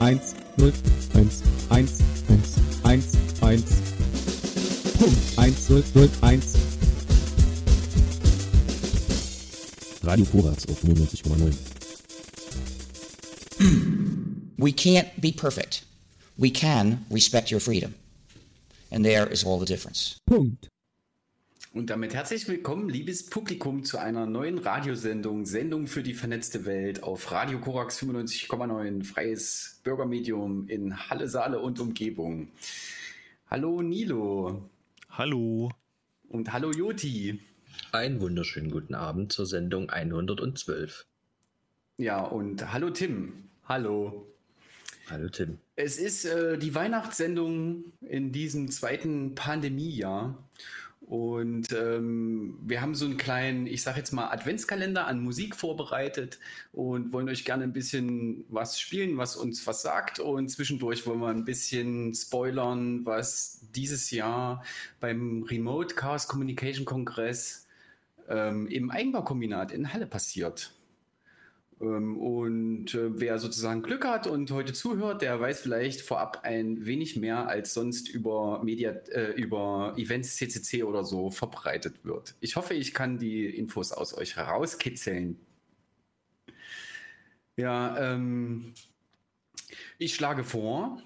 Eins, null, eins, eins, eins, eins, eins. Punkt. Eins, null, null, eins. Radio Korax auf 95,9. We can't be perfect. We can respect your freedom. And there is all the difference. Punkt. Und damit herzlich willkommen, liebes Publikum, zu einer neuen Radiosendung, Sendung für die vernetzte Welt auf Radio Korax 95,9, freies Bürgermedium in Halle, Saale und Umgebung. Hallo Nilo. Hallo. Und hallo Joti. Einen wunderschönen guten Abend zur Sendung 112. Ja, und hallo Tim. Hallo. Hallo Tim. Es ist äh, die Weihnachtssendung in diesem zweiten Pandemiejahr. Und ähm, wir haben so einen kleinen, ich sag jetzt mal, Adventskalender an Musik vorbereitet und wollen euch gerne ein bisschen was spielen, was uns was sagt. Und zwischendurch wollen wir ein bisschen spoilern, was dieses Jahr beim Remote Chaos Communication Kongress ähm, im Eigenbaukombinat in Halle passiert. Ähm, und äh, wer sozusagen Glück hat und heute zuhört, der weiß vielleicht vorab ein wenig mehr, als sonst über Media, äh, über Events CCC oder so verbreitet wird. Ich hoffe, ich kann die Infos aus euch herauskitzeln. Ja, ähm, ich schlage vor,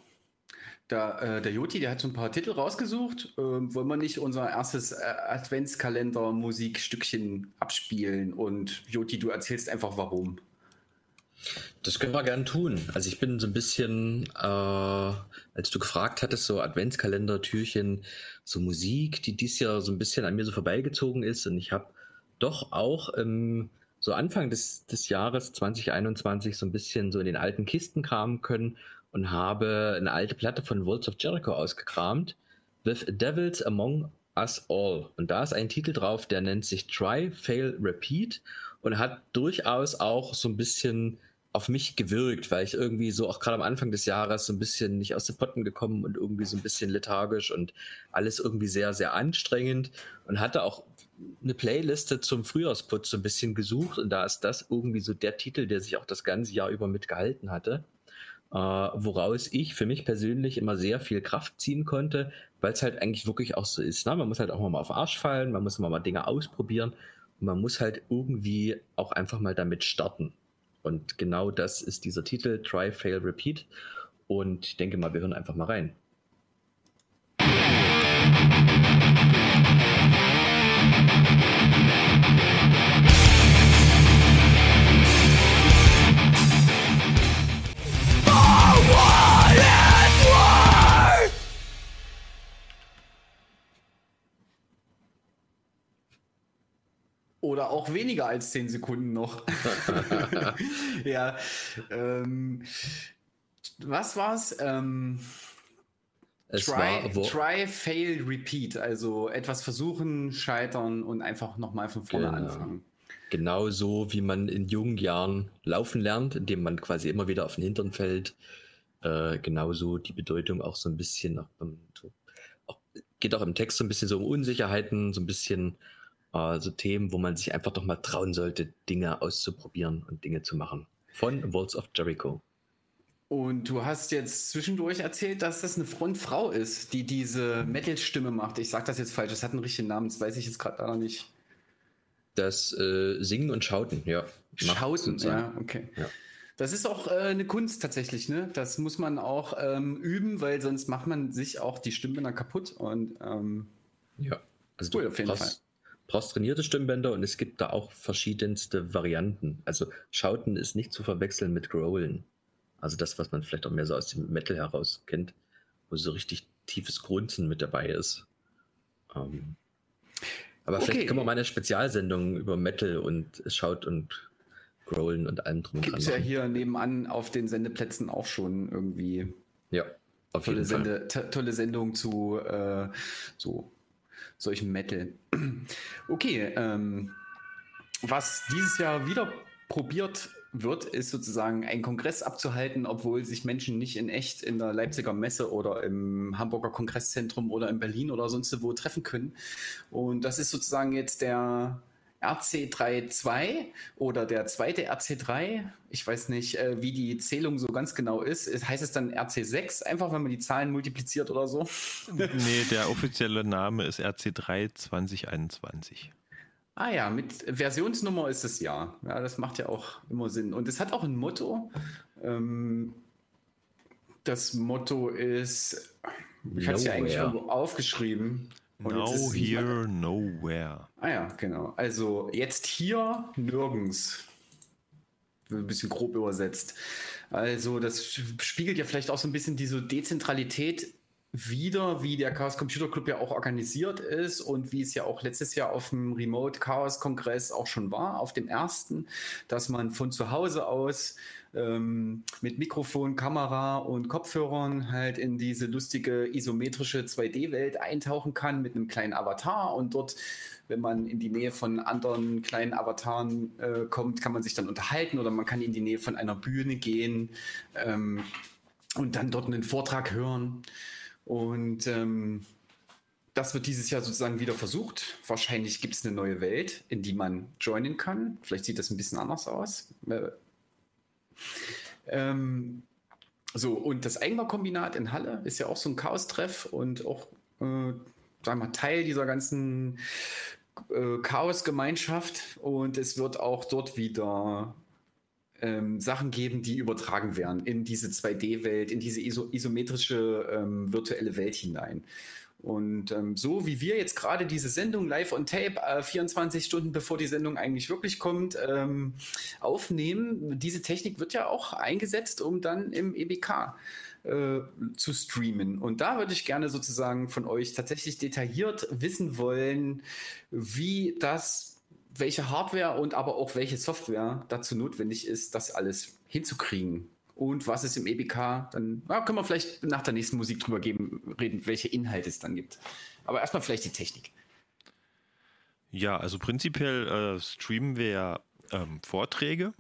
da, äh, der Joti, der hat so ein paar Titel rausgesucht. Ähm, wollen wir nicht unser erstes äh, Adventskalender-Musikstückchen abspielen? Und Joti, du erzählst einfach warum. Das können wir gern tun. Also ich bin so ein bisschen, äh, als du gefragt hattest, so Adventskalender-Türchen, so Musik, die dies Jahr so ein bisschen an mir so vorbeigezogen ist. Und ich habe doch auch ähm, so Anfang des, des Jahres 2021 so ein bisschen so in den alten Kisten kramen können und habe eine alte Platte von Worlds of Jericho ausgekramt. With Devils Among Us All. Und da ist ein Titel drauf, der nennt sich Try, Fail, Repeat und hat durchaus auch so ein bisschen auf mich gewirkt, weil ich irgendwie so auch gerade am Anfang des Jahres so ein bisschen nicht aus den Potten gekommen und irgendwie so ein bisschen lethargisch und alles irgendwie sehr, sehr anstrengend und hatte auch eine Playliste zum Frühjahrsputz so ein bisschen gesucht und da ist das irgendwie so der Titel, der sich auch das ganze Jahr über mitgehalten hatte, äh, woraus ich für mich persönlich immer sehr viel Kraft ziehen konnte, weil es halt eigentlich wirklich auch so ist. Ne? Man muss halt auch mal auf Arsch fallen, man muss immer mal Dinge ausprobieren und man muss halt irgendwie auch einfach mal damit starten. Und genau das ist dieser Titel, Try, Fail, Repeat. Und ich denke mal, wir hören einfach mal rein. Oder auch weniger als 10 Sekunden noch. ja. Ähm, was war's? Ähm, Es try, war, try, fail, repeat. Also etwas versuchen, scheitern und einfach nochmal von vorne Genau. anfangen. genau so, wie man in jungen Jahren laufen lernt, indem man quasi immer wieder auf den Hintern fällt. Äh, genauso die Bedeutung auch so ein bisschen, auch, geht auch im Text so ein bisschen so um Unsicherheiten, so ein bisschen äh, so Themen, wo man sich einfach doch mal trauen sollte, Dinge auszuprobieren und Dinge zu machen. Von Walls of Jericho. Und du hast jetzt zwischendurch erzählt, dass das eine Frontfrau ist, die diese Metal-Stimme macht. Ich sag das jetzt falsch, das hat einen richtigen Namen, das weiß ich jetzt gerade leider nicht. Das äh, Singen und Schauten, ja. Schauten, ja, okay. Ja. Das ist auch äh, eine Kunst tatsächlich, ne? Das muss man auch ähm, üben, weil sonst macht man sich auch die Stimmbänder kaputt. Und ähm, Ja, also Cool, du auf jeden brauchst, brauchst trainierte Stimmbänder und es gibt da auch verschiedenste Varianten. Also Schauten ist nicht zu verwechseln mit Growlen. Also das, was man vielleicht auch mehr so aus dem Metal heraus kennt, wo so richtig tiefes Grunzen mit dabei ist. Ähm, aber Okay. vielleicht können wir mal eine Spezialsendung über Metal und Schaut und Growlen und allem drum und gibt dran es ja hier nebenan auf den Sendeplätzen auch schon irgendwie Ja, auf tolle, jeden. Sende, to- tolle Sendung zu äh, so solchem Metal. Okay, ähm, was dieses Jahr wieder probiert wird, ist sozusagen einen Kongress abzuhalten, obwohl sich Menschen nicht in echt in der Leipziger Messe oder im Hamburger Kongresszentrum oder in Berlin oder sonst wo treffen können. Und das ist sozusagen jetzt der RC32 oder der zweite RC3. Ich weiß nicht, äh, wie die Zählung so ganz genau ist. Heißt es dann RC6, einfach wenn man die Zahlen multipliziert oder so? nee, der offizielle Name ist RC3 2021. Ah ja, mit Versionsnummer ist es ja. Ja, das macht ja auch immer Sinn. Und es hat auch ein Motto. Ähm, das Motto ist, ich hatte es ja eigentlich irgendwo aufgeschrieben. Now here, nowhere. Ah ja, genau. Also jetzt hier, nirgends. Ein bisschen grob übersetzt. Also das spiegelt ja vielleicht auch so ein bisschen diese Dezentralität wieder, wie der Chaos Computer Club ja auch organisiert ist und wie es ja auch letztes Jahr auf dem Remote Chaos Kongress auch schon war, auf dem ersten, dass man von zu Hause aus ähm, mit Mikrofon, Kamera und Kopfhörern halt in diese lustige isometrische 2D-Welt eintauchen kann mit einem kleinen Avatar und dort wenn man in die Nähe von anderen kleinen Avataren äh, kommt, kann man sich dann unterhalten oder man kann in die Nähe von einer Bühne gehen ähm, und dann dort einen Vortrag hören. Und ähm, das wird dieses Jahr sozusagen wieder versucht. Wahrscheinlich gibt es eine neue Welt, in die man joinen kann. Vielleicht sieht das ein bisschen anders aus. Äh, ähm, so, und das Eigenbaukombinat in Halle ist ja auch so ein Chaos-Treff und auch, äh, sagen wir, Teil dieser ganzen äh, Chaos-Gemeinschaft. Und es wird auch dort wieder ähm, Sachen geben, die übertragen werden in diese 2D-Welt, in diese iso isometrische ähm, virtuelle Welt hinein. Und ähm, so wie wir jetzt gerade diese Sendung live on tape, äh, 24 Stunden bevor die Sendung eigentlich wirklich kommt, ähm, aufnehmen, diese Technik wird ja auch eingesetzt, um dann im EBK äh, zu streamen. Und da würde ich gerne sozusagen von euch tatsächlich detailliert wissen wollen, wie das welche Hardware und aber auch welche Software dazu notwendig ist, das alles hinzukriegen. Und was es im EBK, dann na, können wir vielleicht nach der nächsten Musik drüber geben, reden, welche Inhalte es dann gibt. Aber erstmal vielleicht die Technik. Ja, also prinzipiell äh, streamen wir ja ähm, Vorträge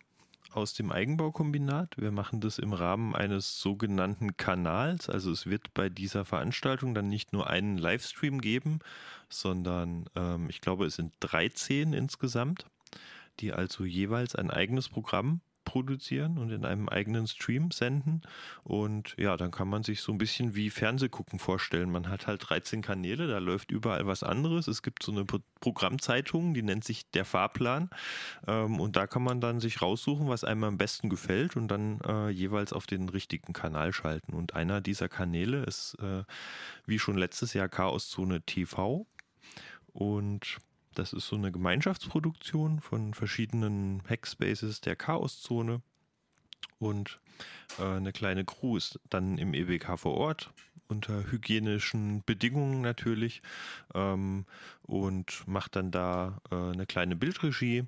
aus dem Eigenbaukombinat. Wir machen das im Rahmen eines sogenannten Kanals. Also es wird bei dieser Veranstaltung dann nicht nur einen Livestream geben, sondern ähm, ich glaube, es sind 13 insgesamt, die also jeweils ein eigenes Programm produzieren und in einem eigenen Stream senden. Und ja, dann kann man sich so ein bisschen wie Fernsehgucken vorstellen. Man hat halt 13 Kanäle, da läuft überall was anderes. Es gibt so eine Programmzeitung, die nennt sich der Fahrplan. Ähm, und da kann man dann sich raussuchen, was einem am besten gefällt und dann äh, jeweils auf den richtigen Kanal schalten. Und einer dieser Kanäle ist, äh, wie schon letztes Jahr, Chaoszone TV. Und das ist so eine Gemeinschaftsproduktion von verschiedenen Hackspaces der Chaoszone. Und äh, eine kleine Crew ist dann im EBK vor Ort, unter hygienischen Bedingungen natürlich, ähm, und macht dann da äh, eine kleine Bildregie.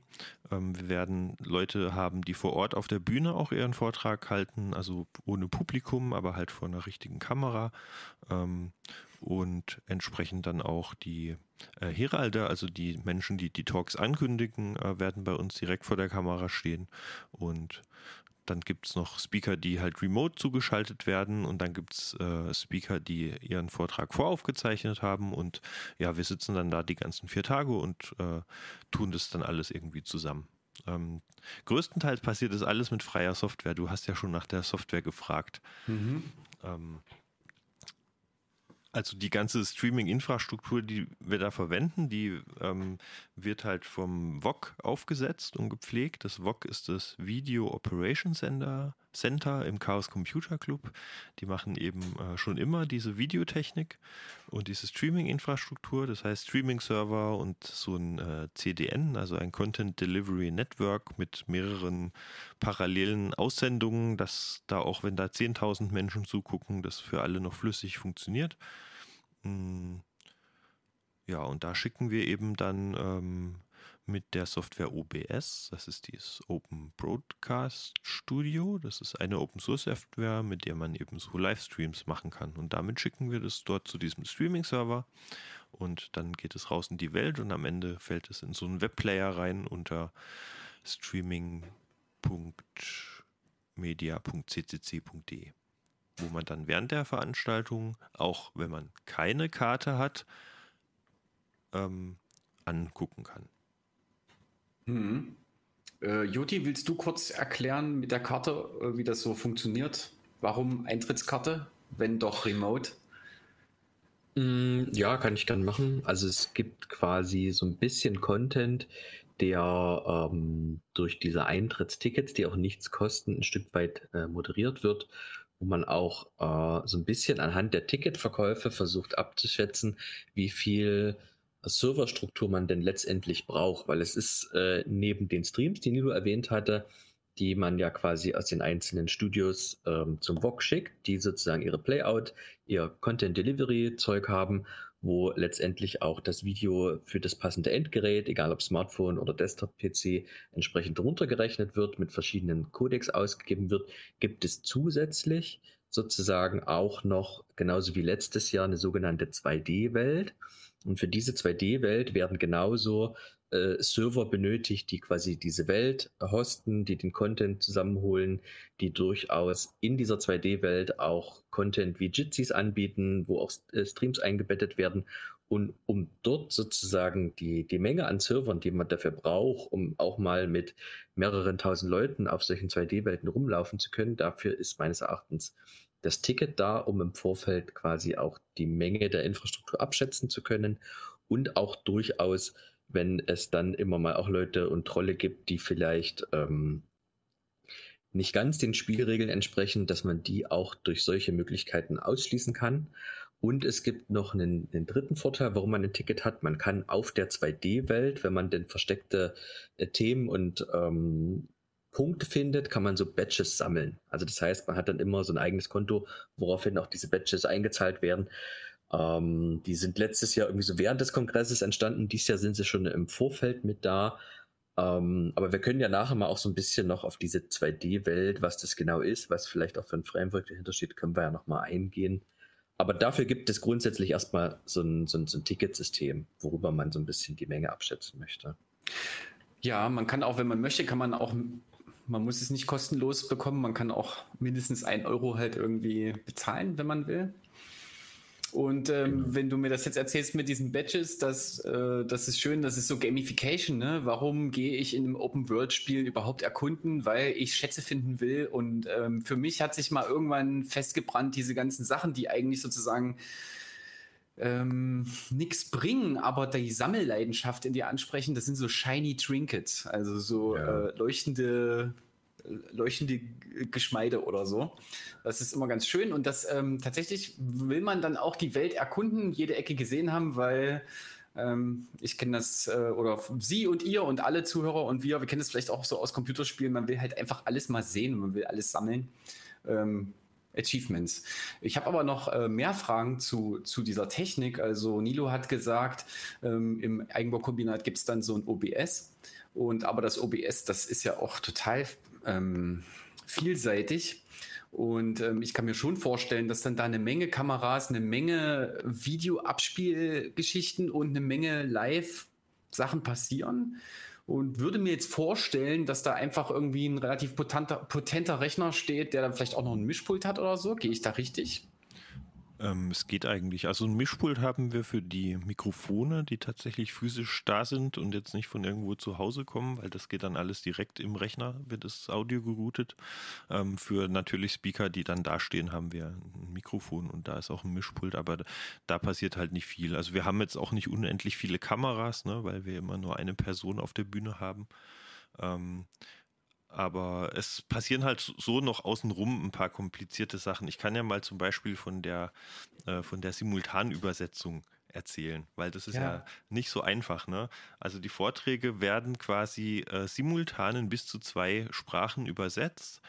Ähm, wir werden Leute haben, die vor Ort auf der Bühne auch ihren Vortrag halten, also ohne Publikum, aber halt vor einer richtigen Kamera. Ähm, und entsprechend dann auch die äh, Heralde, also die Menschen, die die Talks ankündigen, äh, werden bei uns direkt vor der Kamera stehen und dann gibt es noch Speaker, die halt remote zugeschaltet werden und dann gibt es äh, Speaker, die ihren Vortrag voraufgezeichnet haben und ja, wir sitzen dann da die ganzen vier Tage und äh, tun das dann alles irgendwie zusammen. Ähm, größtenteils passiert das alles mit freier Software. Du hast ja schon nach der Software gefragt. Mhm. Ähm, also die ganze Streaming-Infrastruktur, die wir da verwenden, die ähm, wird halt vom VOG aufgesetzt und gepflegt. Das VOG ist das Video Operation Center, Center im Chaos Computer Club. Die machen eben äh, schon immer diese Videotechnik und diese Streaming-Infrastruktur, das heißt Streaming-Server und so ein äh, CDN, also ein Content Delivery Network mit mehreren parallelen Aussendungen, dass da auch wenn da 10.000 Menschen zugucken, das für alle noch flüssig funktioniert. Hm. Ja, und da schicken wir eben dann ähm, mit der Software OBS, das ist dieses Open Broadcast Studio, das ist eine Open Source Software, mit der man eben so Livestreams machen kann. Und damit schicken wir das dort zu diesem Streaming-Server und dann geht es raus in die Welt und am Ende fällt es in so einen Webplayer rein unter streaming.media.ccc.de wo man dann während der Veranstaltung, auch wenn man keine Karte hat, ähm, angucken kann. Hm. Äh, Joti, willst du kurz erklären mit der Karte, äh, wie das so funktioniert? Warum Eintrittskarte, wenn doch remote? Mm, Ja, kann ich dann machen. Also es gibt quasi so ein bisschen Content, der ähm, durch diese Eintrittstickets, die auch nichts kosten, ein Stück weit äh, moderiert wird, wo man auch äh, so ein bisschen anhand der Ticketverkäufe versucht abzuschätzen, wie viel Serverstruktur man denn letztendlich braucht, weil es ist äh, neben den Streams, die Nilo erwähnt hatte, die man ja quasi aus den einzelnen Studios ähm, zum VOG schickt, die sozusagen ihre Playout, ihr Content Delivery Zeug haben, wo letztendlich auch das Video für das passende Endgerät, egal ob Smartphone oder Desktop-PC, entsprechend runtergerechnet wird, mit verschiedenen Codecs ausgegeben wird, gibt es zusätzlich sozusagen auch noch, genauso wie letztes Jahr, eine sogenannte 2D-Welt. Und für diese 2D-Welt werden genauso äh, Server benötigt, die quasi diese Welt hosten, die den Content zusammenholen, die durchaus in dieser 2D-Welt auch Content wie Jitsis anbieten, wo auch äh, Streams eingebettet werden. Und um dort sozusagen die, die Menge an Servern, die man dafür braucht, um auch mal mit mehreren tausend Leuten auf solchen 2D-Welten rumlaufen zu können, dafür ist meines Erachtens das Ticket da, um im Vorfeld quasi auch die Menge der Infrastruktur abschätzen zu können und auch durchaus, wenn es dann immer mal auch Leute und Trolle gibt, die vielleicht ähm, nicht ganz den Spielregeln entsprechen, dass man die auch durch solche Möglichkeiten ausschließen kann. Und es gibt noch einen, einen dritten Vorteil, warum man ein Ticket hat. Man kann auf der 2D-Welt, wenn man denn versteckte äh, Themen und ähm, Punkte findet, kann man so Badges sammeln. Also das heißt, man hat dann immer so ein eigenes Konto, woraufhin auch diese Badges eingezahlt werden. Ähm, die sind letztes Jahr irgendwie so während des Kongresses entstanden. Dieses Jahr sind sie schon im Vorfeld mit da. Ähm, aber wir können ja nachher mal auch so ein bisschen noch auf diese 2D-Welt, was das genau ist, was vielleicht auch für ein Framework dahinter steht, können wir ja noch mal eingehen. Aber dafür gibt es grundsätzlich erstmal so ein, so ein, so ein Ticketsystem, worüber man so ein bisschen die Menge abschätzen möchte. Ja, man kann auch, wenn man möchte, kann man auch, man muss es nicht kostenlos bekommen, man kann auch mindestens ein Euro halt irgendwie bezahlen, wenn man will. Und ähm, wenn du mir das jetzt erzählst mit diesen Badges, das, äh, das ist schön, das ist so Gamification, ne? Warum gehe ich in einem Open-World-Spiel überhaupt erkunden? Weil ich Schätze finden will. Und ähm, für mich hat sich mal irgendwann festgebrannt, diese ganzen Sachen, die eigentlich sozusagen ähm, nichts bringen, aber die Sammelleidenschaft in dir ansprechen, das sind so shiny Trinkets, also so Ja. äh, leuchtende, leuchtende Geschmeide oder so. Das ist immer ganz schön und das ähm, tatsächlich will man dann auch die Welt erkunden, jede Ecke gesehen haben, weil ähm, ich kenne das, äh, oder Sie und ihr und alle Zuhörer und wir, wir kennen das vielleicht auch so aus Computerspielen, man will halt einfach alles mal sehen, man will alles sammeln. Ähm, Achievements. Ich habe aber noch äh, mehr Fragen zu, zu dieser Technik. Also Nilo hat gesagt, ähm, im Eigenbaukombinat gibt es dann so ein OBS. Und aber das OBS, das ist ja auch total ähm, vielseitig. Und ähm, ich kann mir schon vorstellen, dass dann da eine Menge Kameras, eine Menge Videoabspielgeschichten und eine Menge Live-Sachen passieren. Und würde mir jetzt vorstellen, dass da einfach irgendwie ein relativ potenter, potenter Rechner steht, der dann vielleicht auch noch ein Mischpult hat oder so. Gehe ich da richtig? Ähm, es geht eigentlich. Also ein Mischpult haben wir für die Mikrofone, die tatsächlich physisch da sind und jetzt nicht von irgendwo zu Hause kommen, weil das geht dann alles direkt im Rechner, wird das Audio geroutet. Ähm, für natürlich Speaker, die dann da stehen, haben wir ein Mikrofon und da ist auch ein Mischpult, aber da, da passiert halt nicht viel. Also wir haben jetzt auch nicht unendlich viele Kameras, ne, weil wir immer nur eine Person auf der Bühne haben. Ähm, aber es passieren halt so noch außenrum ein paar komplizierte Sachen. Ich kann ja mal zum Beispiel von der, äh, von der Simultanübersetzung erzählen, weil das ist ja, Ja. nicht so einfach. Ne? Also die Vorträge werden quasi äh, simultan in bis zu zwei Sprachen übersetzt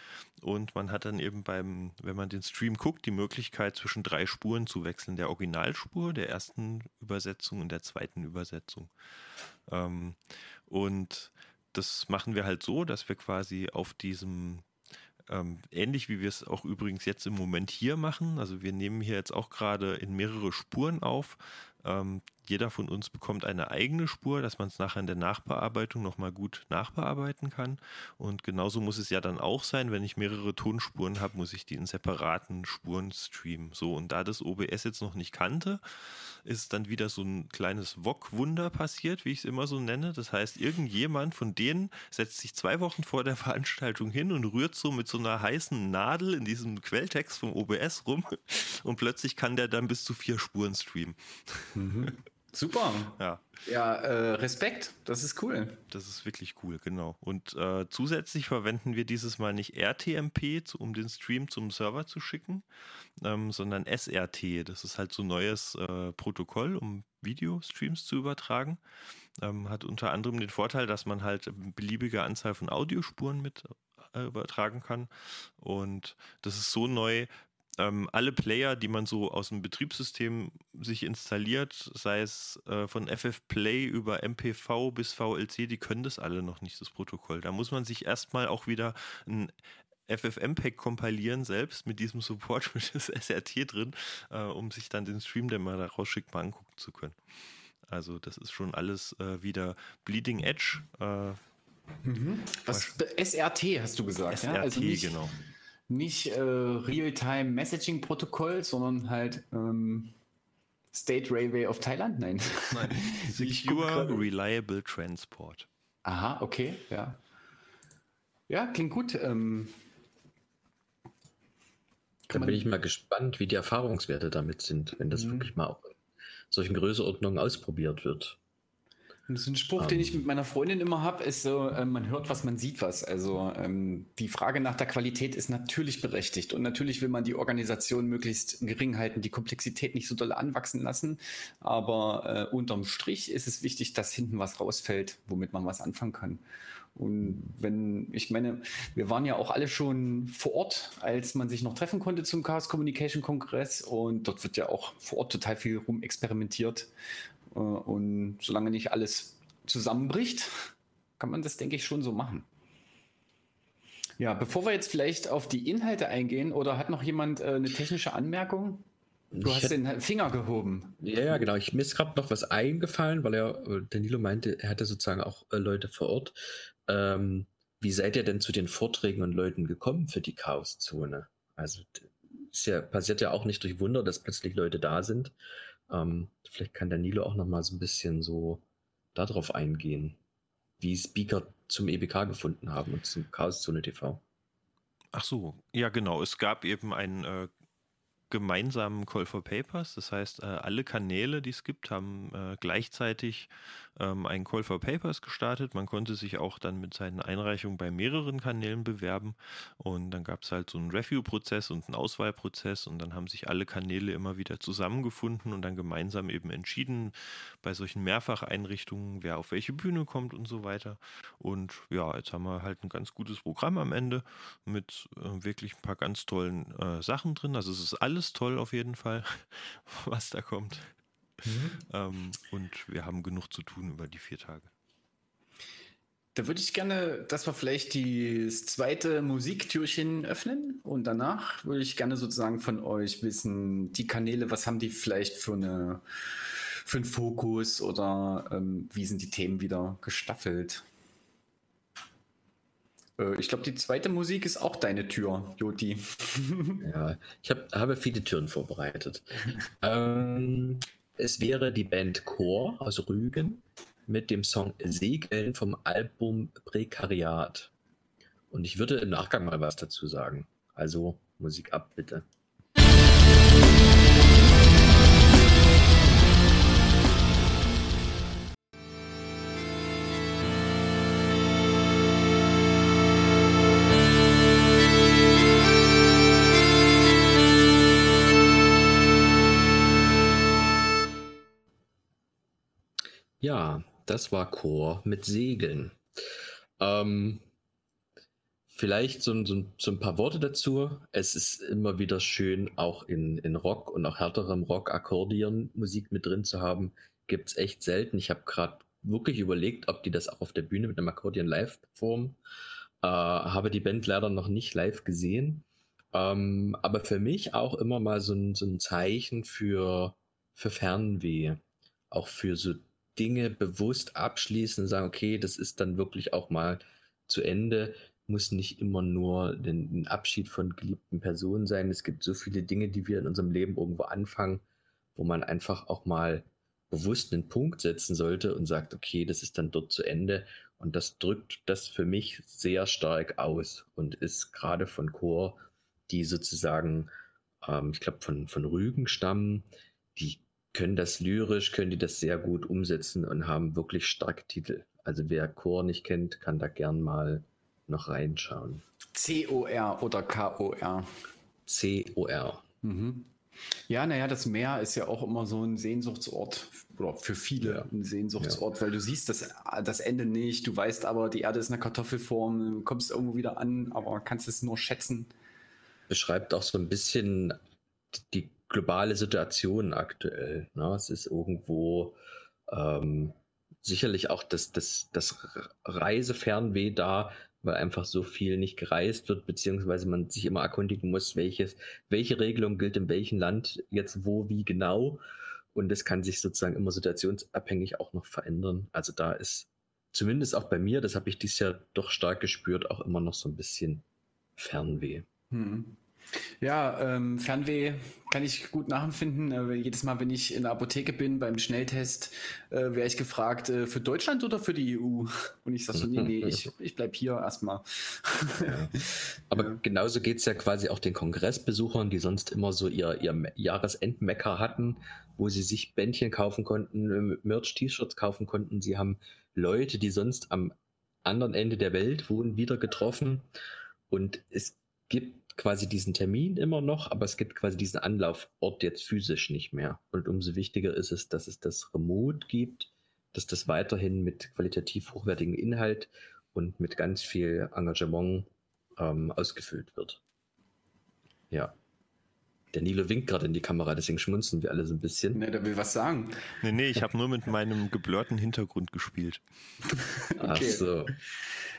und man hat dann eben beim, wenn man den Stream guckt, die Möglichkeit zwischen drei Spuren zu wechseln. Der Originalspur, der ersten Übersetzung und der zweiten Übersetzung. Ähm, und das machen wir halt so, dass wir quasi auf diesem, ähm, ähnlich wie wir es auch übrigens jetzt im Moment hier machen, also wir nehmen hier jetzt auch gerade in mehrere Spuren auf, Ähm, jeder von uns bekommt eine eigene Spur, dass man es nachher in der Nachbearbeitung nochmal gut nachbearbeiten kann. Und genauso muss es ja dann auch sein, wenn ich mehrere Tonspuren habe, muss ich die in separaten Spuren streamen. So, und da das OBS jetzt noch nicht kannte, ist dann wieder so ein kleines VOG-Wunder passiert, wie ich es immer so nenne. Das heißt, irgendjemand von denen setzt sich zwei Wochen vor der Veranstaltung hin und rührt so mit so einer heißen Nadel in diesem Quelltext vom OBS rum und plötzlich kann der dann bis zu vier Spuren streamen. Mhm. Super. Ja. Ja, äh, Respekt, das ist cool. Das ist wirklich cool, genau. Und äh, zusätzlich verwenden wir dieses Mal nicht RTMP, um den Stream zum Server zu schicken, ähm, sondern SRT. Das ist halt so ein neues äh, Protokoll, um Videostreams zu übertragen. Ähm, hat unter anderem den Vorteil, dass man halt eine beliebige Anzahl von Audiospuren mit äh, übertragen kann. Und das ist so neu, ähm, alle Player, die man so aus dem Betriebssystem sich installiert, sei es äh, von FF Play über MPV bis VLC, die können das alle noch nicht, das Protokoll. Da muss man sich erstmal auch wieder ein FFmpeg kompilieren selbst mit diesem Support mit das SRT drin, äh, um sich dann den Stream, der man da rausschickt, mal angucken zu können. Also das ist schon alles äh, wieder Bleeding Edge. Äh, mhm. Was SRT hast du gesagt? SRT, ja? also nicht, genau nicht äh, Real-Time Messaging Protokoll, sondern halt ähm, State Railway of Thailand? Nein. Nein. Secure Reliable Transport. Aha, okay, ja. Ja, klingt gut. Ähm, Dann bin ich mal gespannt, wie die Erfahrungswerte damit sind, wenn das mhm. wirklich mal auch in solchen Größenordnungen ausprobiert wird. Und so ein Spruch, um, den ich ähm. mit meiner Freundin immer habe, ist so, äh, man hört was, man sieht was. Also ähm, die Frage nach der Qualität ist natürlich berechtigt. Und natürlich will man die Organisation möglichst gering halten, die Komplexität nicht so doll anwachsen lassen. Aber äh, unterm Strich ist es wichtig, dass hinten was rausfällt, womit man was anfangen kann. Und wenn, ich meine, wir waren ja auch alle schon vor Ort, als man sich noch treffen konnte zum Chaos Communication Kongress. Und dort wird ja auch vor Ort total viel rumexperimentiert. Äh, und solange nicht alles zusammenbricht, kann man das, denke ich, schon so machen. Ja, bevor wir jetzt vielleicht auf die Inhalte eingehen, oder hat noch jemand äh, eine technische Anmerkung? Du ich hast hätte, den Finger gehoben. Ja, ja, genau. Ich, mir ist gerade noch was eingefallen, weil er, äh, Danilo meinte, er hatte sozusagen auch äh, Leute vor Ort. Ähm, wie seid ihr denn zu den Vorträgen und Leuten gekommen für die Chaoszone? Also, es ja, passiert ja auch nicht durch Wunder, dass plötzlich Leute da sind. Ähm, vielleicht kann Danilo auch noch mal so ein bisschen so darauf eingehen, wie Speaker zum EBK gefunden haben und zum Chaos Zone TV. Ach so, ja genau. Es gab eben einen äh, gemeinsamen Call for Papers. Das heißt, äh, alle Kanäle, die es gibt, haben äh, gleichzeitig ähm, einen Call for Papers gestartet. Man konnte sich auch dann mit seinen Einreichungen bei mehreren Kanälen bewerben. Und dann gab es halt so einen Review-Prozess und einen Auswahlprozess. Und dann haben sich alle Kanäle immer wieder zusammengefunden und dann gemeinsam eben entschieden bei solchen Mehrfacheinrichtungen, wer auf welche Bühne kommt und so weiter. Und ja, jetzt haben wir halt ein ganz gutes Programm am Ende mit äh, wirklich ein paar ganz tollen äh, Sachen drin. Also es ist alles toll auf jeden Fall, was da kommt. Mhm. Ähm, und wir haben genug zu tun über die vier Tage. Da würde ich gerne, dass wir vielleicht das zweite Musiktürchen öffnen und danach würde ich gerne sozusagen von euch wissen, die Kanäle, was haben die vielleicht für, eine, für einen Fokus oder ähm, wie sind die Themen wieder gestaffelt? Äh, ich glaube, die zweite Musik ist auch deine Tür, Joti. ja, ich hab, habe viele Türen vorbereitet. ähm, es wäre die Band Chor aus Rügen mit dem Song Segeln vom Album Prekariat. Und ich würde im Nachgang mal was dazu sagen. Also Musik ab, bitte. Ja, das war Chor mit Segeln. Ähm, vielleicht so, so, so, ein paar Worte dazu. Es ist immer wieder schön, auch in, in Rock und auch härterem Rock Akkordeonmusik mit drin zu haben. Gibt es echt selten. Ich habe gerade wirklich überlegt, ob die das auch auf der Bühne mit einem Akkordeon live performen. Äh, habe die Band leider noch nicht live gesehen. Ähm, aber für mich auch immer mal so ein, so ein Zeichen für, für Fernweh. auch für so Dinge bewusst abschließen und sagen, okay, das ist dann wirklich auch mal zu Ende, muss nicht immer nur ein Abschied von geliebten Personen sein. Es gibt so viele Dinge, die wir in unserem Leben irgendwo anfangen, wo man einfach auch mal bewusst einen Punkt setzen sollte und sagt, okay, das ist dann dort zu Ende. Und das drückt das für mich sehr stark aus und ist gerade von Chor, die sozusagen, ähm, ich glaube, von, von Rügen stammen, die können das lyrisch, können die das sehr gut umsetzen und haben wirklich starke Titel. Also wer Chor nicht kennt, kann da gern mal noch reinschauen. C-O-R oder K-O-R? C-O-R. Mhm. Ja, naja, das Meer ist ja auch immer so ein Sehnsuchtsort oder für viele ja. ein Sehnsuchtsort, ja. weil du siehst das, das Ende nicht, du weißt aber, die Erde ist eine Kartoffelform, du kommst irgendwo wieder an, aber kannst es nur schätzen. Beschreibt auch so ein bisschen die globale Situation aktuell. Ne? Es ist irgendwo ähm, sicherlich auch das, das, das Reisefernweh da, weil einfach so viel nicht gereist wird, beziehungsweise man sich immer erkundigen muss, welches, welche Regelung gilt in welchem Land jetzt wo, wie genau. Und das kann sich sozusagen immer situationsabhängig auch noch verändern. Also da ist zumindest auch bei mir, das habe ich dieses Jahr doch stark gespürt, auch immer noch so ein bisschen Fernweh. Hm. Ja, ähm, Fernweh kann ich gut nachempfinden. Äh, jedes Mal, wenn ich in der Apotheke bin beim Schnelltest, äh, werde ich gefragt, äh, für Deutschland oder für die EU? Und ich sage so, nee, nee, ich, ich bleibe hier erstmal. Ja. Aber ja. genauso geht es ja quasi auch den Kongressbesuchern, die sonst immer so ihr, ihr Jahresendmecker hatten, wo sie sich Bändchen kaufen konnten, Merch-T-Shirts kaufen konnten. Sie haben Leute, die sonst am anderen Ende der Welt wohnen, wieder getroffen. Und es gibt quasi diesen Termin immer noch, aber es gibt quasi diesen Anlaufort jetzt physisch nicht mehr. Und umso wichtiger ist es, dass es das Remote gibt, dass das weiterhin mit qualitativ hochwertigem Inhalt und mit ganz viel Engagement ähm, ausgefüllt wird. Ja. Der Nilo winkt gerade in die Kamera, deswegen schmunzen wir alle so ein bisschen. Ne, der will was sagen. Nee, nee, ich habe nur mit meinem geblurrten Hintergrund gespielt. okay. Ach so.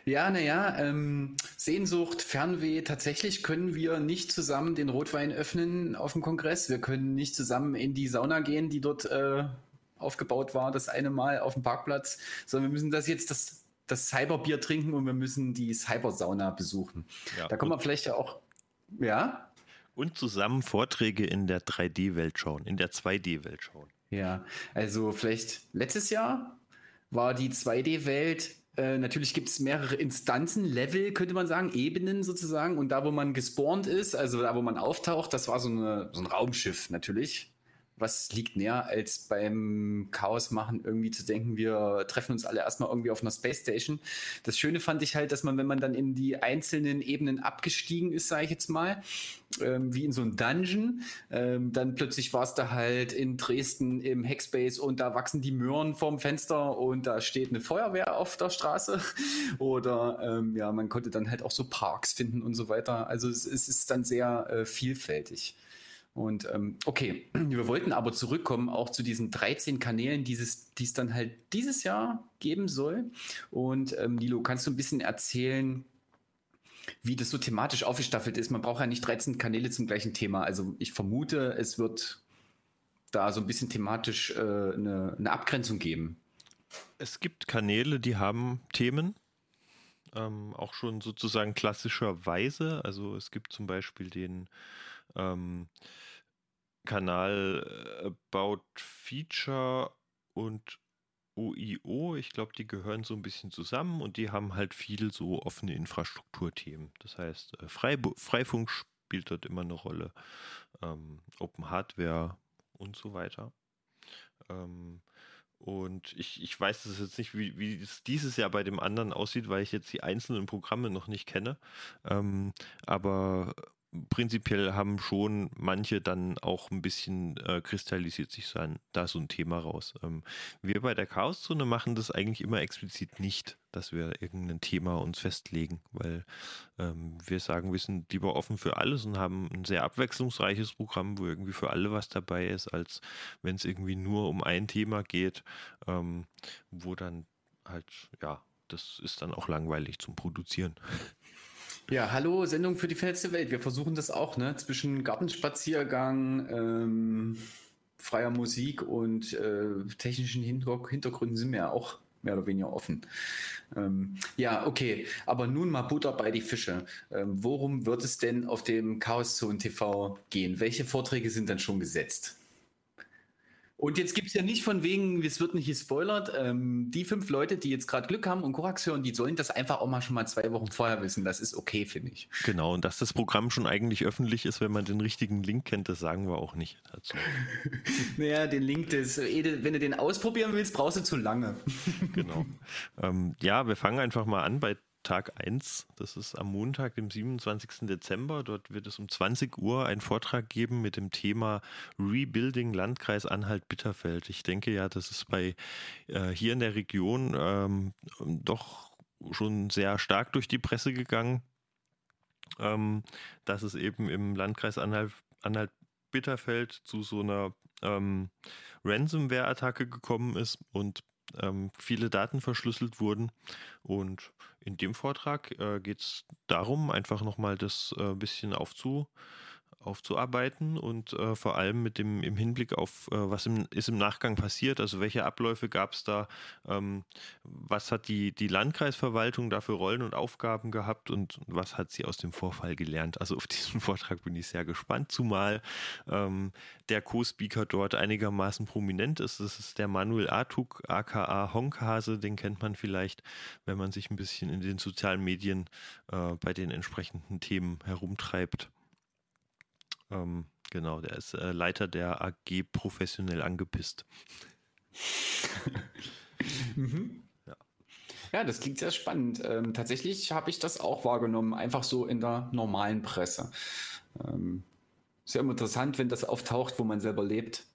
Ja, naja, ähm, Sehnsucht, Fernweh, tatsächlich können wir nicht zusammen den Rotwein öffnen auf dem Kongress. Wir können nicht zusammen in die Sauna gehen, die dort äh, aufgebaut war, das eine Mal auf dem Parkplatz, sondern wir müssen das jetzt das, das Cyberbier trinken und wir müssen die Cybersauna besuchen. Ja, da kommen wir vielleicht ja auch, ja? Und zusammen Vorträge in der 3D-Welt schauen, in der 2D-Welt schauen. Ja, also vielleicht letztes Jahr war die 2D-Welt äh, natürlich gibt es mehrere Instanzen, Level, könnte man sagen, Ebenen sozusagen. Und da, wo man gespawnt ist, also da, wo man auftaucht, das war so, eine, so ein Raumschiff natürlich was liegt näher, als beim Chaos machen irgendwie zu denken, wir treffen uns alle erstmal irgendwie auf einer Space Station. Das Schöne fand ich halt, dass man, wenn man dann in die einzelnen Ebenen abgestiegen ist, sage ich jetzt mal, ähm, wie in so einem Dungeon, ähm, dann plötzlich war es da halt in Dresden im Hackspace und da wachsen die Möhren vorm Fenster und da steht eine Feuerwehr auf der Straße oder ähm, ja, man konnte dann halt auch so Parks finden und so weiter. Also es, es ist dann sehr äh, vielfältig. Und ähm, okay, wir wollten aber zurückkommen auch zu diesen 13 Kanälen, die es dann halt dieses Jahr geben soll. Und ähm, Lilo, kannst du ein bisschen erzählen, wie das so thematisch aufgestaffelt ist? Man braucht ja nicht 13 Kanäle zum gleichen Thema. Also ich vermute, es wird da so ein bisschen thematisch äh, eine, eine, Abgrenzung geben. Es gibt Kanäle, die haben Themen. Ähm, auch schon sozusagen klassischerweise. Also es gibt zum Beispiel den ähm, Kanal äh, About Feature und OIO, ich glaube, die gehören so ein bisschen zusammen und die haben halt viel so offene Infrastrukturthemen. Das heißt, äh, Freifunk spielt dort immer eine Rolle, ähm, Open Hardware und so weiter. Ähm, und ich, ich weiß es jetzt nicht, wie, wie es dieses Jahr bei dem anderen aussieht, weil ich jetzt die einzelnen Programme noch nicht kenne. Ähm, aber prinzipiell haben schon manche dann auch ein bisschen äh, kristallisiert sich sein, da so ein Thema raus. Ähm, wir bei der Chaoszone machen das eigentlich immer explizit nicht, dass wir irgendein Thema uns festlegen, weil ähm, wir sagen, wir sind lieber offen für alles und haben ein sehr abwechslungsreiches Programm, wo irgendwie für alle was dabei ist, als wenn es irgendwie nur um ein Thema geht, ähm, wo dann halt, ja, das ist dann auch langweilig zum Produzieren. Ja, hallo, Sendung für die verletzte Welt. Wir versuchen das auch, ne? Zwischen Gartenspaziergang, ähm, freier Musik und äh, technischen Hintergründen sind wir ja auch mehr oder weniger offen. Ähm, ja, okay, aber nun mal Butter bei die Fische. Ähm, worum wird es denn auf dem Chaos Zone TV gehen? Welche Vorträge sind dann schon gesetzt? Und jetzt gibt es ja nicht von wegen, es wird nicht gespoilert. Ähm, die fünf Leute, die jetzt gerade Glück haben und Korax hören, die sollen das einfach auch mal schon mal zwei Wochen vorher wissen. Das ist okay, finde ich. Genau, und dass das Programm schon eigentlich öffentlich ist, wenn man den richtigen Link kennt, das sagen wir auch nicht dazu. naja, den Link, des, wenn du den ausprobieren willst, brauchst du zu lange. genau. Ähm, ja, wir fangen einfach mal an bei Tag 1. Das ist am Montag, dem 27. Dezember. Dort wird es um 20 Uhr einen Vortrag geben mit dem Thema Rebuilding Landkreis Anhalt-Bitterfeld. Ich denke ja, das ist bei äh, hier in der Region ähm, doch schon sehr stark durch die Presse gegangen, ähm, dass es eben im Landkreis Anhalt-Bitterfeld zu so einer ähm, Ransomware-Attacke gekommen ist und ähm, viele Daten verschlüsselt wurden. Und in dem Vortrag äh, geht es darum, einfach nochmal das äh, bisschen aufzu, aufzuarbeiten und äh, vor allem mit dem im Hinblick auf, äh, was im, ist im Nachgang passiert, also welche Abläufe gab es da, ähm, was hat die, die Landkreisverwaltung da für Rollen und Aufgaben gehabt und was hat sie aus dem Vorfall gelernt. Also auf diesen Vortrag bin ich sehr gespannt, zumal ähm, der Co-Speaker dort einigermaßen prominent ist. Das ist der Manuel Artuk, aka Honkhase, den kennt man vielleicht, wenn man sich ein bisschen in den sozialen Medien äh, bei den entsprechenden Themen herumtreibt. Ähm, genau, der ist äh, Leiter der AG professionell angepisst. mhm. ja. ja. das klingt sehr spannend. Ähm, tatsächlich habe ich das auch wahrgenommen, einfach so in der normalen Presse. Ähm, sehr interessant, wenn das auftaucht, wo man selber lebt.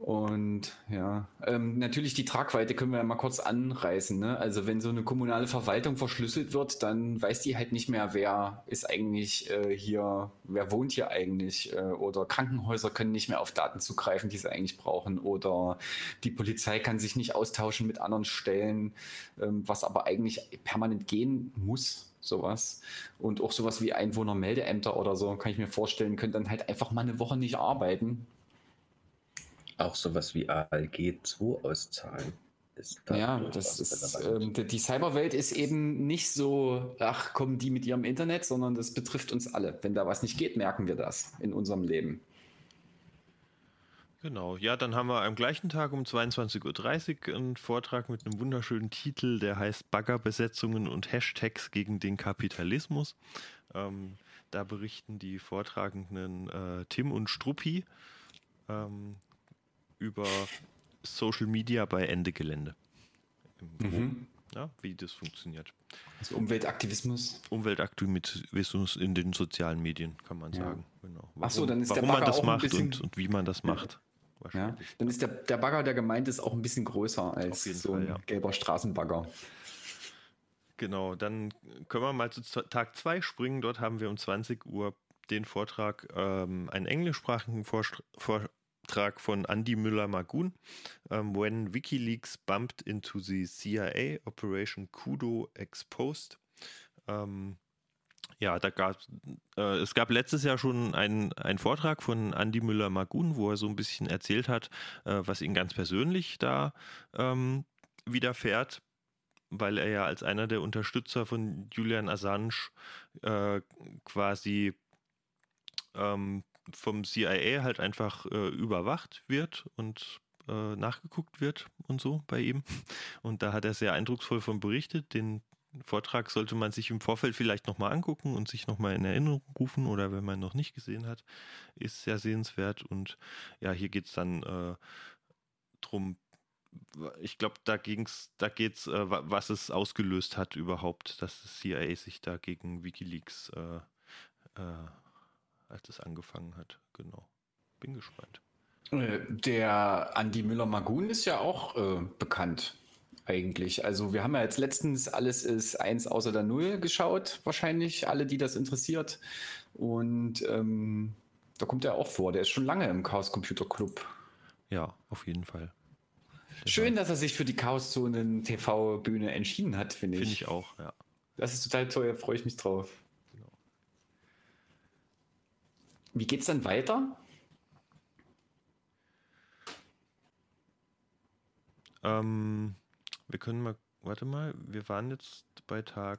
Und ja, ähm, natürlich die Tragweite können wir ja mal kurz anreißen. Ne? Also wenn so eine kommunale Verwaltung verschlüsselt wird, dann weiß die halt nicht mehr, wer ist eigentlich äh, hier, wer wohnt hier eigentlich. Äh, oder Krankenhäuser können nicht mehr auf Daten zugreifen, die sie eigentlich brauchen. Oder die Polizei kann sich nicht austauschen mit anderen Stellen, ähm, was aber eigentlich permanent gehen muss sowas. Und auch sowas wie Einwohnermeldeämter oder so, kann ich mir vorstellen, können dann halt einfach mal eine Woche nicht arbeiten, auch sowas wie ALG 2 auszahlen. Da ja, das ist, ähm, die Cyberwelt ist eben nicht so, ach, kommen die mit ihrem Internet, sondern das betrifft uns alle. Wenn da was nicht geht, merken wir das in unserem Leben. Genau, ja, dann haben wir am gleichen Tag um 22.30 Uhr einen Vortrag mit einem wunderschönen Titel, der heißt Baggerbesetzungen und Hashtags gegen den Kapitalismus. Ähm, da berichten die Vortragenden äh, Tim und Struppi. Ähm, über Social Media bei Ende Gelände. Mhm. Ja, wie das funktioniert. Also Umweltaktivismus. Umweltaktivismus in den sozialen Medien, kann man ja. sagen. Genau. Warum, Ach so, dann ist warum der Bagger man das macht und, und, wie man das macht. Ja, dann ist der, der Bagger, der gemeint ist, auch ein bisschen größer als so ein Fall, ja. gelber Straßenbagger. Genau, dann können wir mal zu Tag 2 springen. Dort haben wir um 20 Uhr den Vortrag, ähm, einen englischsprachigen Vortrag Beitrag von Andy Müller-Magun, um, ähm, When WikiLeaks bumped into the CIA, Operation Kudo exposed. Ähm, ja, da gab äh, es gab letztes Jahr schon einen, einen Vortrag von Andy Müller-Magun, wo er so ein bisschen erzählt hat, äh, was ihn ganz persönlich da ähm, widerfährt, weil er ja als einer der Unterstützer von Julian Assange äh, quasi ähm, vom CIA halt einfach äh, überwacht wird und äh, nachgeguckt wird und so bei ihm. Und da hat er sehr eindrucksvoll von berichtet. Den Vortrag sollte man sich im Vorfeld vielleicht nochmal angucken und sich nochmal in Erinnerung rufen oder wenn man noch nicht gesehen hat, ist sehr sehenswert. Und ja, hier geht es dann äh, drum, ich glaube, da ging's, da geht's, äh, was es ausgelöst hat überhaupt, dass das CIA sich da gegen WikiLeaks äh, äh, als das angefangen hat. Genau. Bin gespannt. Äh, der Andy Müller-Magun ist ja auch äh, bekannt eigentlich. Also wir haben ja jetzt letztens alles ist eins außer der Null geschaut, wahrscheinlich alle, die das interessiert. Und ähm, da kommt er auch vor. Der ist schon lange im Chaos Computer Club. Ja, auf jeden Fall. Der Schön, dass er sich für die Chaos Zonen TV-Bühne entschieden hat, finde ich. Finde ich auch, ja. Das ist total toll, da freue ich mich drauf. Wie geht es dann weiter? Ähm, wir können mal, warte mal, wir waren jetzt bei Tag.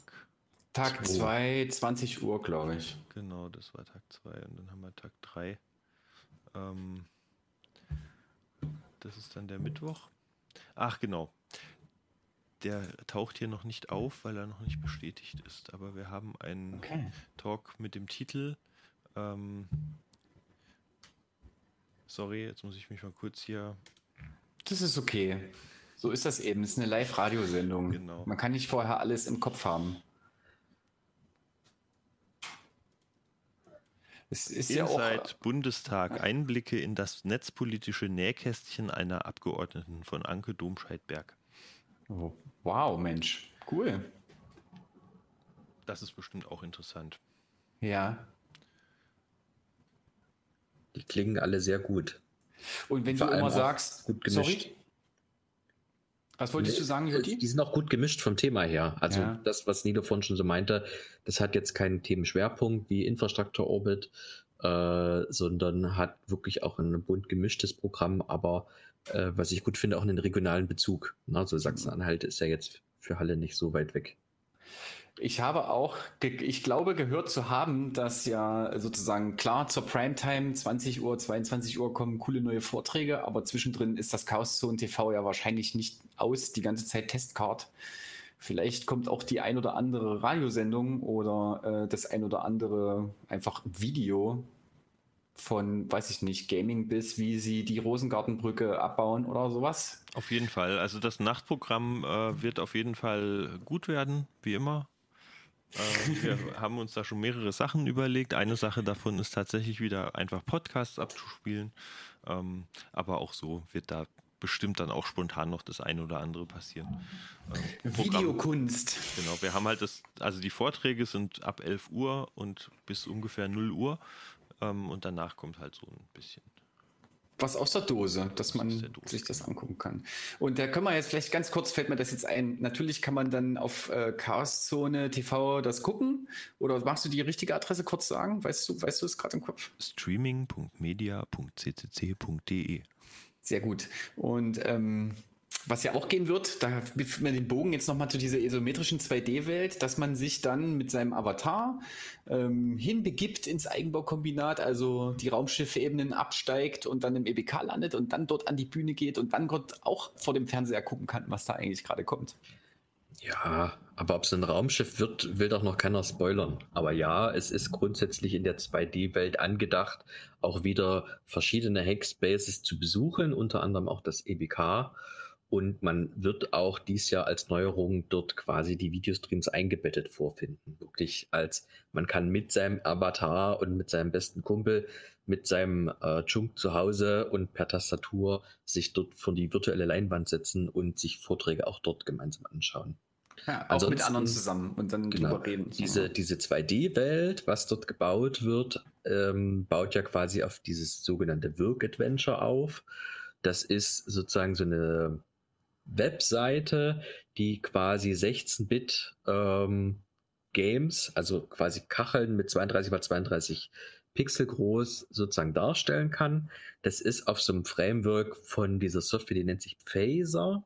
Tag 2, 20 Uhr, glaube ich. Genau, das war Tag 2 und dann haben wir Tag 3. Ähm, das ist dann der Mittwoch. Ach genau. Der taucht hier noch nicht auf, weil er noch nicht bestätigt ist. Aber wir haben einen okay. Talk mit dem Titel ähm, sorry, jetzt muss ich mich mal kurz hier. Das ist okay. So ist das eben. Es ist eine Live-Radiosendung. Genau. Man kann nicht vorher alles im Kopf haben. Es ist ja auch. Inside Bundestag Einblicke in das netzpolitische Nähkästchen einer Abgeordneten von Anke Domscheit-Berg. Oh, Wow, Mensch. Cool. Das ist bestimmt auch interessant. Ja. Die klingen alle sehr gut. Und wenn Vor du immer sagst. gut gemischt. Sorry? Was wolltest du sagen, Jutti? Die sind auch gut gemischt vom Thema her. Also Ja. das, was Nido vorhin schon so meinte, das hat jetzt keinen Themenschwerpunkt wie Infrastructure Orbit, äh, sondern hat wirklich auch ein bunt gemischtes Programm, aber äh, was ich gut finde, auch einen regionalen Bezug. Also Sachsen-Anhalt ist ja jetzt für Halle nicht so weit weg. Ich habe auch, ich glaube, gehört zu haben, dass ja sozusagen klar zur Primetime 20 Uhr, 22 Uhr kommen coole neue Vorträge, aber zwischendrin ist das Chaos Zone TV ja wahrscheinlich nicht aus, die ganze Zeit Testcard. Vielleicht kommt auch die ein oder andere Radiosendung oder äh, das ein oder andere einfach Video von, weiß ich nicht, Gaming bis, wie sie die Rosengartenbrücke abbauen oder sowas. Auf jeden Fall. Also das Nachtprogramm äh, wird auf jeden Fall gut werden, wie immer. Äh, wir haben uns da schon mehrere Sachen überlegt. Eine Sache davon ist tatsächlich wieder einfach Podcasts abzuspielen. Ähm, aber auch so wird da bestimmt dann auch spontan noch das eine oder andere passieren. Ähm, Videokunst. Genau, wir haben halt das, also die Vorträge sind ab 11 Uhr und bis ungefähr 0 Uhr. Ähm, und danach kommt halt so ein bisschen. Was aus der Dose, dass man Dose, sich das genau. angucken kann. Und da können wir jetzt vielleicht ganz kurz, fällt mir das jetzt ein. Natürlich kann man dann auf äh, Chaoszone TV das gucken. Oder magst du die richtige Adresse kurz sagen? Weißt du, weißt du es gerade im Kopf? streaming.media.ccc.de. Sehr gut. Und ähm, was ja auch gehen wird, da führt man den Bogen jetzt nochmal zu dieser isometrischen 2D-Welt, dass man sich dann mit seinem Avatar ähm, hinbegibt ins Eigenbaukombinat, also die Raumschiffebenen absteigt und dann im EBK landet und dann dort an die Bühne geht und dann Gott auch vor dem Fernseher gucken kann, was da eigentlich gerade kommt. Ja, aber ob es ein Raumschiff wird, will doch noch keiner spoilern. Aber ja, es ist grundsätzlich in der 2D-Welt angedacht, auch wieder verschiedene Hackspaces zu besuchen, unter anderem auch das EBK. Und man wird auch dies Jahr als Neuerung dort quasi die Videostreams eingebettet vorfinden. Wirklich als, man kann mit seinem Avatar und mit seinem besten Kumpel, mit seinem äh, Junk zu Hause und per Tastatur sich dort vor die virtuelle Leinwand setzen und sich Vorträge auch dort gemeinsam anschauen. Ja, auch mit anderen zusammen und dann Genau. drüber reden. Diese, diese 2D-Welt, was dort gebaut wird, ähm, baut ja quasi auf dieses sogenannte Work-Adventure auf. Das ist sozusagen so eine Webseite, die quasi 16-Bit ähm, Games, also quasi Kacheln mit 32 x 32 Pixel groß sozusagen darstellen kann. Das ist auf so einem Framework von dieser Software, die nennt sich Phaser.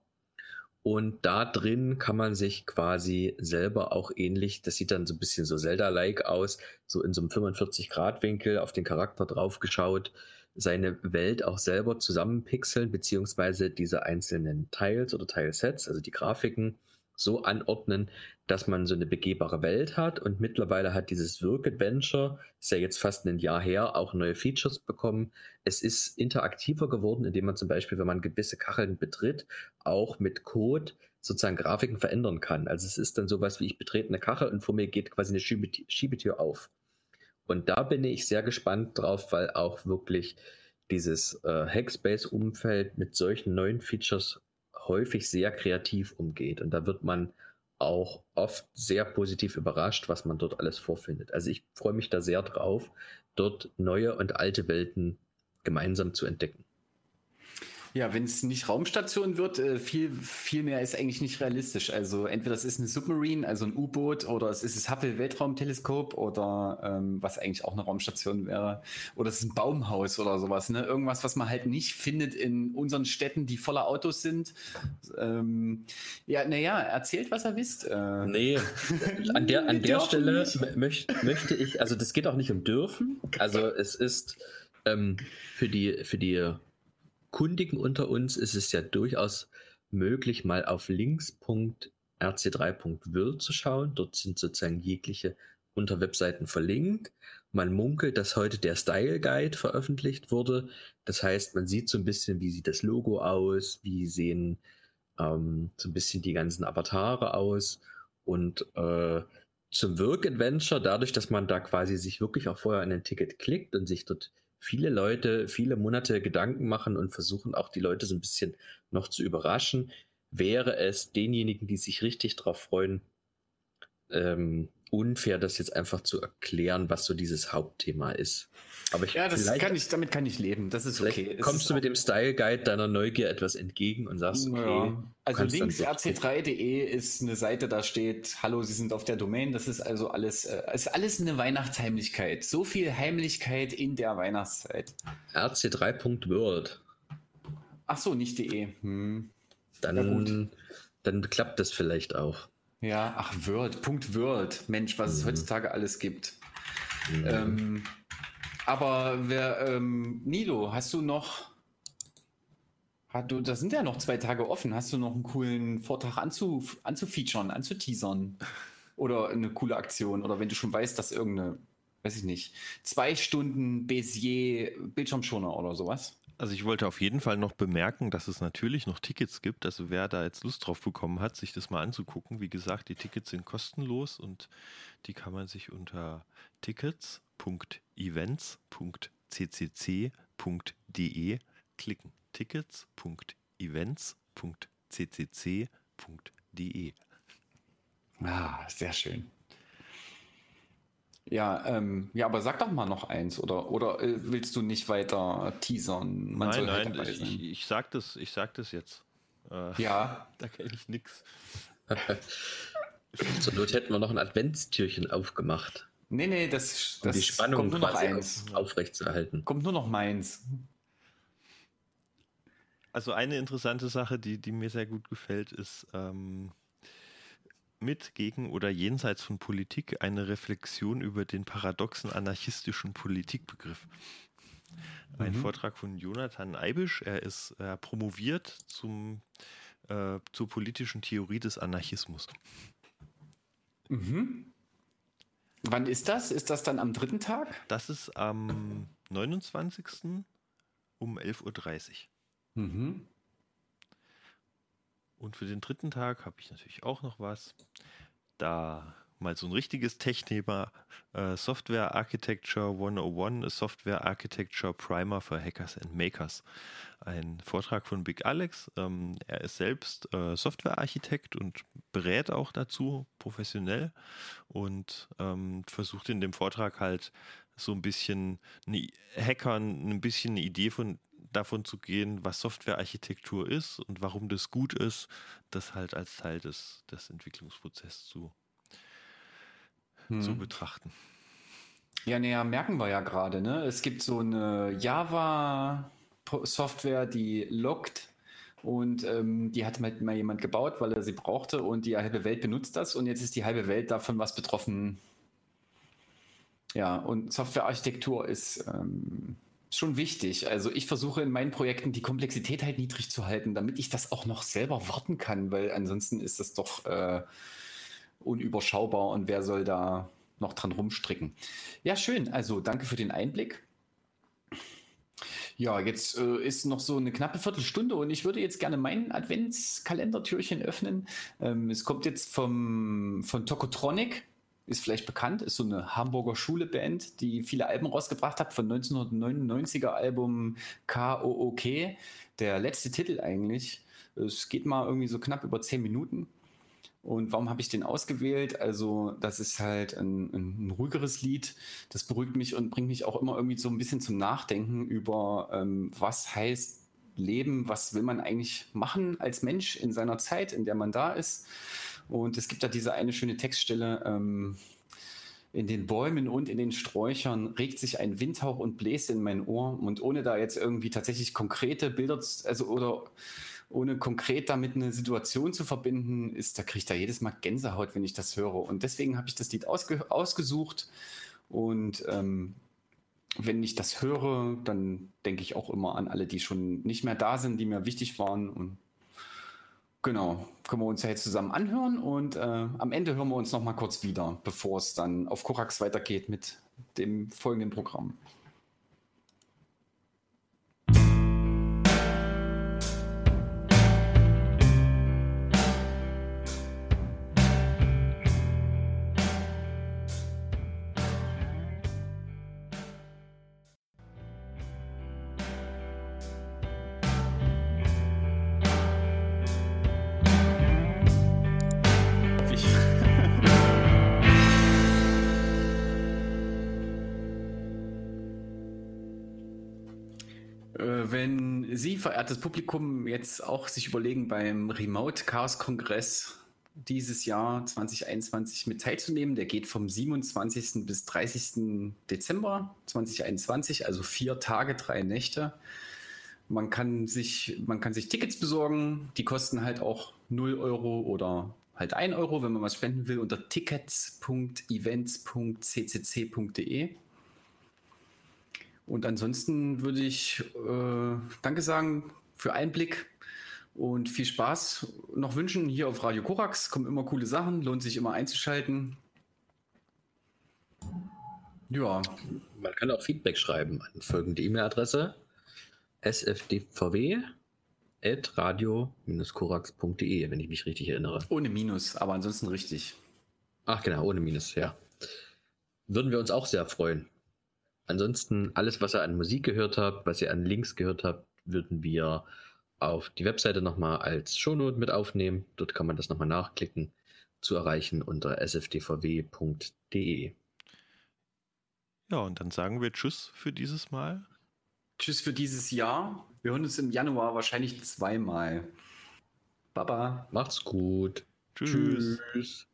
Und da drin kann man sich quasi selber auch ähnlich, das sieht dann so ein bisschen so Zelda-like aus, so in so einem 45-Grad-Winkel auf den Charakter draufgeschaut, seine Welt auch selber zusammenpixeln, beziehungsweise diese einzelnen Tiles oder Tilesets, also die Grafiken, so anordnen, dass man so eine begehbare Welt hat. Und mittlerweile hat dieses Work-Adventure, ist ja jetzt fast ein Jahr her, auch neue Features bekommen. Es ist interaktiver geworden, indem man zum Beispiel, wenn man gewisse Kacheln betritt, auch mit Code sozusagen Grafiken verändern kann. Also es ist dann sowas wie ich betrete eine Kachel und vor mir geht quasi eine Schiebetür auf. Und da bin ich sehr gespannt drauf, weil auch wirklich dieses äh, Hackspace-Umfeld mit solchen neuen Features häufig sehr kreativ umgeht. Und da wird man auch oft sehr positiv überrascht, was man dort alles vorfindet. Also ich freue mich da sehr drauf, dort neue und alte Welten gemeinsam zu entdecken. Ja, wenn es nicht Raumstation wird, äh, viel, viel mehr ist eigentlich nicht realistisch. Also entweder es ist eine Submarine, also ein U-Boot, oder es ist das Hubble Weltraumteleskop oder ähm, was eigentlich auch eine Raumstation wäre, oder es ist ein Baumhaus oder sowas. Ne? Irgendwas, was man halt nicht findet in unseren Städten, die voller Autos sind. Ähm, ja, naja, erzählt, was er wisst. Äh, Nee, an der, an der Stelle möcht, möchte ich, also das geht auch nicht um dürfen. Also es ist ähm, für, die, für die Kundigen unter uns ist es ja durchaus möglich, mal auf links.rc3.world zu schauen. Dort sind sozusagen jegliche Unterwebseiten verlinkt. Man munkelt, dass heute der Style Guide veröffentlicht wurde. Das heißt, man sieht so ein bisschen, wie sieht das Logo aus, wie sehen ähm, so ein bisschen die ganzen Avatare aus. Und äh, zum Work-Adventure, dadurch, dass man da quasi sich wirklich auch vorher in ein Ticket klickt und sich dort viele Leute, viele Monate Gedanken machen und versuchen auch die Leute so ein bisschen noch zu überraschen, wäre es denjenigen, die sich richtig drauf freuen, ähm, unfair, das jetzt einfach zu erklären, was so dieses Hauptthema ist. Aber ich, ja, das kann ich, damit kann ich leben. Das ist okay. Kommst ist du mit dem Style Guide deiner Neugier etwas entgegen und sagst, okay, Ja. Also links doch rc3.de ist eine Seite, da steht, hallo, Sie sind auf der Domain. Das ist also alles, äh, ist alles eine Weihnachtsheimlichkeit. So viel Heimlichkeit in der Weihnachtszeit. rc3.world. Ach so, nicht de. Hm. Dann, dann klappt das vielleicht auch. Ja, ach, Word, Punkt Word. Mensch, was es Mhm. heutzutage alles gibt. Mhm. Ähm, aber wer, ähm, Nilo, hast du noch, hat du, da sind ja noch zwei Tage offen. Hast du noch einen coolen Vortrag anzu, anzufeaturen, anzuteasern? Oder eine coole Aktion? Oder wenn du schon weißt, dass irgendeine, weiß ich nicht, zwei Stunden Bézier Bildschirmschoner oder sowas? Also ich wollte auf jeden Fall noch bemerken, dass es natürlich noch Tickets gibt. Also wer da jetzt Lust drauf bekommen hat, sich das mal anzugucken. Wie gesagt, die Tickets sind kostenlos und die kann man sich unter tickets.events.ccc.de klicken. tickets.events.ccc.de Ah, sehr schön. Ja, ähm, ja, aber sag doch mal noch eins, oder, oder äh, willst du nicht weiter teasern? Man Nein, soll halt nein, dabei ich, ich, ich sag das, ich sag das jetzt. Äh, Ja, Da kenne ich nichts. Zur Not hätten wir noch ein Adventstürchen aufgemacht, nee, nee, das, um das die Spannung kommt nur noch quasi eins. auf, aufrechtzuerhalten. Kommt nur noch meins. Also eine interessante Sache, die, die mir sehr gut gefällt, ist ähm, mit, gegen oder jenseits von Politik eine Reflexion über den paradoxen anarchistischen Politikbegriff. Ein Mhm. Vortrag von Jonathan Eibisch. Er ist äh, promoviert zum, äh, zur politischen Theorie des Anarchismus. Mhm. Wann ist das? Ist das dann am dritten Tag? Das ist am 29. um 11.30 Uhr. Mhm. Und für den dritten Tag habe ich natürlich auch noch was. Da mal so ein richtiges Tech-Thema. Äh, Software Architecture 101, a Software Architecture Primer for Hackers and Makers. Ein Vortrag von Big Alex. Ähm, er ist selbst äh, Softwarearchitekt und berät auch dazu professionell und ähm, versucht in dem Vortrag halt so ein bisschen eine, Hackern ein bisschen eine Idee von davon zu gehen, was Softwarearchitektur ist und warum das gut ist, das halt als Teil des, des Entwicklungsprozesses zu, zu Hm. betrachten. Ja, naja, merken wir ja gerade, ne? Es gibt so eine Java-Software, die lockt und ähm, die hat mal, mal jemand gebaut, weil er sie brauchte und die halbe Welt benutzt das und jetzt ist die halbe Welt davon was betroffen. Ja, und Softwarearchitektur ist ähm, schon wichtig. Also ich versuche in meinen Projekten die Komplexität halt niedrig zu halten, damit ich das auch noch selber warten kann, weil ansonsten ist das doch äh, unüberschaubar und wer soll da noch dran rumstricken. Ja, schön. Also danke für den Einblick. Ja, jetzt äh, ist noch so eine knappe Viertelstunde und ich würde jetzt gerne mein Adventskalendertürchen öffnen. Ähm, es kommt jetzt vom, von Tokotronic, ist vielleicht bekannt, ist so eine Hamburger Schule-Band, die viele Alben rausgebracht hat, von 1999er Album KOOK, der letzte Titel eigentlich. Es geht mal irgendwie so knapp über zehn Minuten. Und warum habe ich den ausgewählt? Also, das ist halt ein, ein, ein ruhigeres Lied. Das beruhigt mich und bringt mich auch immer irgendwie so ein bisschen zum Nachdenken über, ähm, was heißt Leben, was will man eigentlich machen als Mensch in seiner Zeit, in der man da ist. Und es gibt da diese eine schöne Textstelle, ähm, in den Bäumen und in den Sträuchern regt sich ein Windhauch und bläst in mein Ohr. Und ohne da jetzt irgendwie tatsächlich konkrete Bilder, also oder ohne konkret damit eine Situation zu verbinden, ist, da ich da jedes Mal Gänsehaut, wenn ich das höre. Und deswegen habe ich das Lied ausge ausgesucht. Und ähm, wenn ich das höre, dann denke ich auch immer an alle, die schon nicht mehr da sind, die mir wichtig waren. Und Genau, können wir uns ja jetzt zusammen anhören und äh, am Ende hören wir uns noch mal kurz wieder, bevor es dann auf Korax weitergeht mit dem folgenden Programm. Verehrtes Publikum, jetzt auch sich überlegen, beim Remote Chaos Kongress dieses Jahr 2021 mit teilzunehmen. Der geht vom 27. bis 30. Dezember 2021, also vier Tage, drei Nächte. Man kann sich, man kann sich Tickets besorgen, die kosten halt auch 0 Euro oder halt 1 Euro, wenn man was spenden will, unter tickets.events.ccc.de. Und ansonsten würde ich äh, Danke sagen für Einblick und viel Spaß noch wünschen hier auf Radio Korax. Kommen immer coole Sachen, lohnt sich immer einzuschalten. Ja. Man kann auch Feedback schreiben an folgende E-Mail-Adresse: sfdvw.radio-korax.de, wenn ich mich richtig erinnere. Ohne Minus, aber ansonsten richtig. Ach genau, ohne Minus, ja. Würden wir uns auch sehr freuen. Ansonsten alles, was ihr an Musik gehört habt, was ihr an Links gehört habt, würden wir auf die Webseite nochmal als Shownote mit aufnehmen. Dort kann man das nochmal nachklicken, zu erreichen unter sfdvw.de. Ja, und dann sagen wir Tschüss für dieses Mal. Tschüss für dieses Jahr. Wir hören uns im Januar wahrscheinlich zweimal. Baba. Macht's gut. Tschüss. Tschüss.